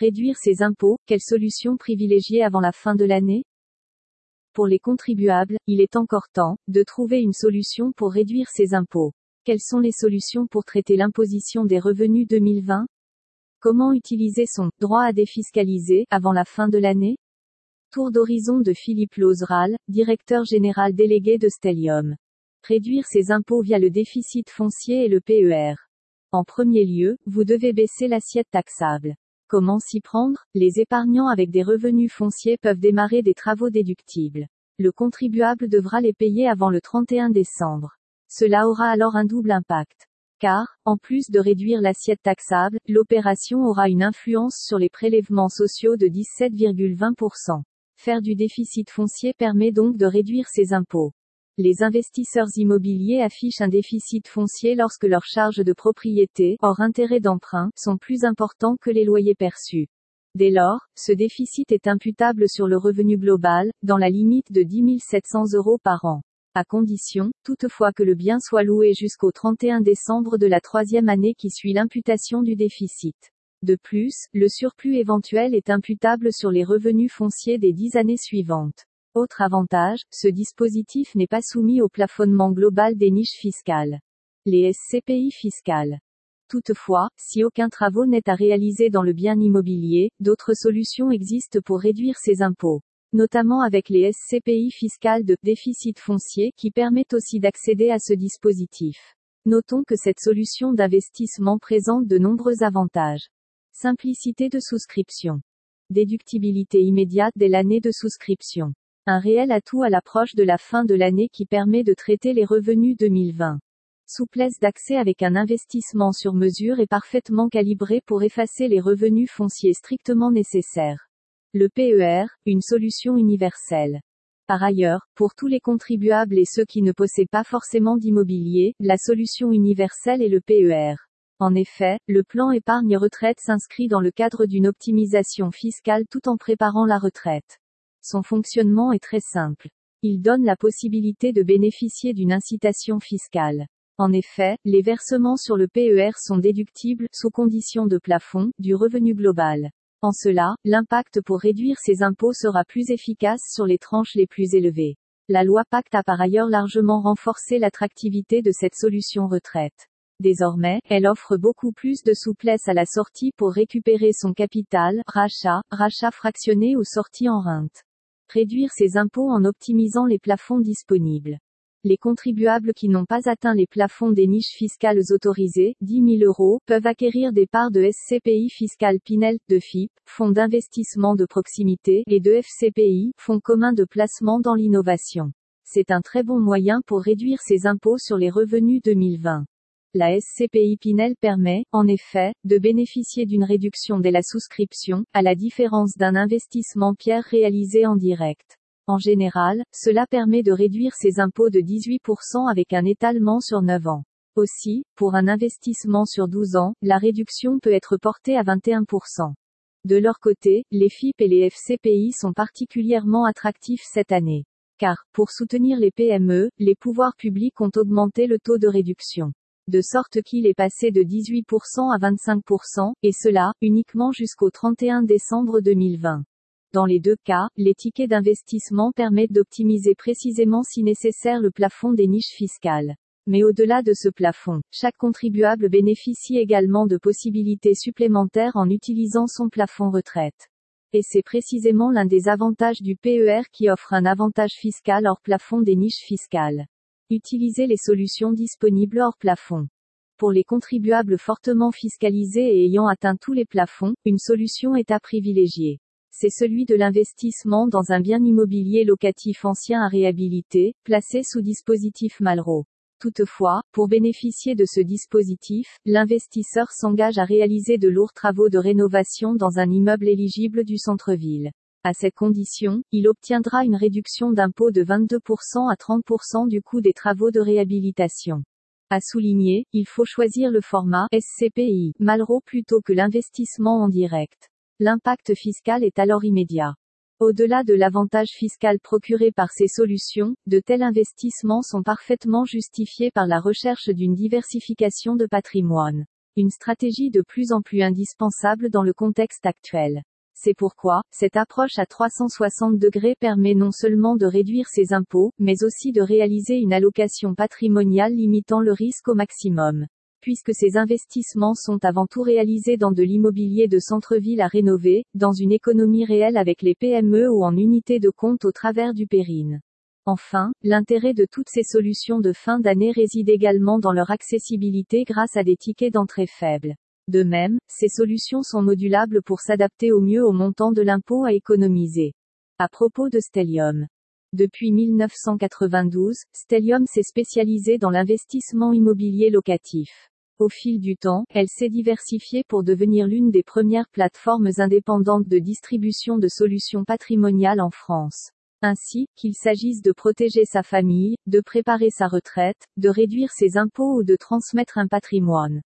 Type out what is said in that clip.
Réduire ses impôts, quelle solution privilégier avant la fin de l'année? Pour les contribuables, il est encore temps de trouver une solution pour réduire ses impôts. Quelles sont les solutions pour traiter l'imposition des revenus 2020 Comment utiliser son droit à défiscaliser avant la fin de l'année? Tour d'horizon de Philippe Lozeral, directeur général délégué de Stellium. Réduire ses impôts via le déficit foncier et le PER. En premier lieu, vous devez baisser l'assiette taxable. Comment s'y prendre? Les épargnants avec des revenus fonciers peuvent démarrer des travaux déductibles. Le contribuable devra les payer avant le 31 décembre. Cela aura alors un double impact. Car, en plus de réduire l'assiette taxable, l'opération aura une influence sur les prélèvements sociaux de 17,20%. Faire du déficit foncier permet donc de réduire ses impôts. Les investisseurs immobiliers affichent un déficit foncier lorsque leurs charges de propriété, hors intérêt d'emprunt, sont plus importants que les loyers perçus. Dès lors, ce déficit est imputable sur le revenu global, dans la limite de 10 700 euros par an. À condition, toutefois que le bien soit loué jusqu'au 31 décembre de la troisième année qui suit l'imputation du déficit. De plus, le surplus éventuel est imputable sur les revenus fonciers des dix années suivantes. Autre avantage, ce dispositif n'est pas soumis au plafonnement global des niches fiscales. Les SCPI fiscales. Toutefois, si aucun travaux n'est à réaliser dans le bien immobilier, d'autres solutions existent pour réduire ces impôts. Notamment avec les SCPI fiscales de déficit foncier qui permettent aussi d'accéder à ce dispositif. Notons que cette solution d'investissement présente de nombreux avantages. Simplicité de souscription. Déductibilité immédiate dès l'année de souscription. Un réel atout à l'approche de la fin de l'année qui permet de traiter les revenus 2020. Souplesse d'accès avec un investissement sur mesure et parfaitement calibré pour effacer les revenus fonciers strictement nécessaires. Le PER, une solution universelle. Par ailleurs, pour tous les contribuables et ceux qui ne possèdent pas forcément d'immobilier, la solution universelle est le PER. En effet, le plan épargne retraite s'inscrit dans le cadre d'une optimisation fiscale tout en préparant la retraite. Son fonctionnement est très simple. Il donne la possibilité de bénéficier d'une incitation fiscale. En effet, les versements sur le PER sont déductibles, sous condition de plafond, du revenu global. En cela, l'impact pour réduire ces impôts sera plus efficace sur les tranches les plus élevées. La loi Pacte a par ailleurs largement renforcé l'attractivité de cette solution retraite. Désormais, elle offre beaucoup plus de souplesse à la sortie pour récupérer son capital, rachat, rachat fractionné ou sortie en rente. Réduire ses impôts en optimisant les plafonds disponibles. Les contribuables qui n'ont pas atteint les plafonds des niches fiscales autorisées, 10 000 euros, peuvent acquérir des parts de SCPI fiscal Pinel, de FIP, fonds d'investissement de proximité, et de FCPI, fonds commun de placement dans l'innovation. C'est un très bon moyen pour réduire ses impôts sur les revenus 2020. La SCPI Pinel permet, en effet, de bénéficier d'une réduction dès la souscription, à la différence d'un investissement pierre réalisé en direct. En général, cela permet de réduire ses impôts de 18% avec un étalement sur 9 ans. Aussi, pour un investissement sur 12 ans, la réduction peut être portée à 21%. De leur côté, les FIP et les FCPI sont particulièrement attractifs cette année. Car, pour soutenir les PME, les pouvoirs publics ont augmenté le taux de réduction de sorte qu'il est passé de 18% à 25%, et cela, uniquement jusqu'au 31 décembre 2020. Dans les deux cas, les tickets d'investissement permettent d'optimiser précisément si nécessaire le plafond des niches fiscales. Mais au-delà de ce plafond, chaque contribuable bénéficie également de possibilités supplémentaires en utilisant son plafond retraite. Et c'est précisément l'un des avantages du PER qui offre un avantage fiscal hors plafond des niches fiscales. Utilisez les solutions disponibles hors plafond. Pour les contribuables fortement fiscalisés et ayant atteint tous les plafonds, une solution est à privilégier. C'est celui de l'investissement dans un bien immobilier locatif ancien à réhabiliter, placé sous dispositif Malraux. Toutefois, pour bénéficier de ce dispositif, l'investisseur s'engage à réaliser de lourds travaux de rénovation dans un immeuble éligible du centre-ville. À cette condition, il obtiendra une réduction d'impôt de 22% à 30% du coût des travaux de réhabilitation. À souligner, il faut choisir le format SCPI, Malraux plutôt que l'investissement en direct. L'impact fiscal est alors immédiat. Au-delà de l'avantage fiscal procuré par ces solutions, de tels investissements sont parfaitement justifiés par la recherche d'une diversification de patrimoine. Une stratégie de plus en plus indispensable dans le contexte actuel. C'est pourquoi, cette approche à 360 degrés permet non seulement de réduire ses impôts, mais aussi de réaliser une allocation patrimoniale limitant le risque au maximum. Puisque ces investissements sont avant tout réalisés dans de l'immobilier de centre-ville à rénover, dans une économie réelle avec les PME ou en unité de compte au travers du périne. Enfin, l'intérêt de toutes ces solutions de fin d'année réside également dans leur accessibilité grâce à des tickets d'entrée faibles. De même, ces solutions sont modulables pour s'adapter au mieux au montant de l'impôt à économiser. À propos de Stellium. Depuis 1992, Stellium s'est spécialisé dans l'investissement immobilier locatif. Au fil du temps, elle s'est diversifiée pour devenir l'une des premières plateformes indépendantes de distribution de solutions patrimoniales en France. Ainsi, qu'il s'agisse de protéger sa famille, de préparer sa retraite, de réduire ses impôts ou de transmettre un patrimoine.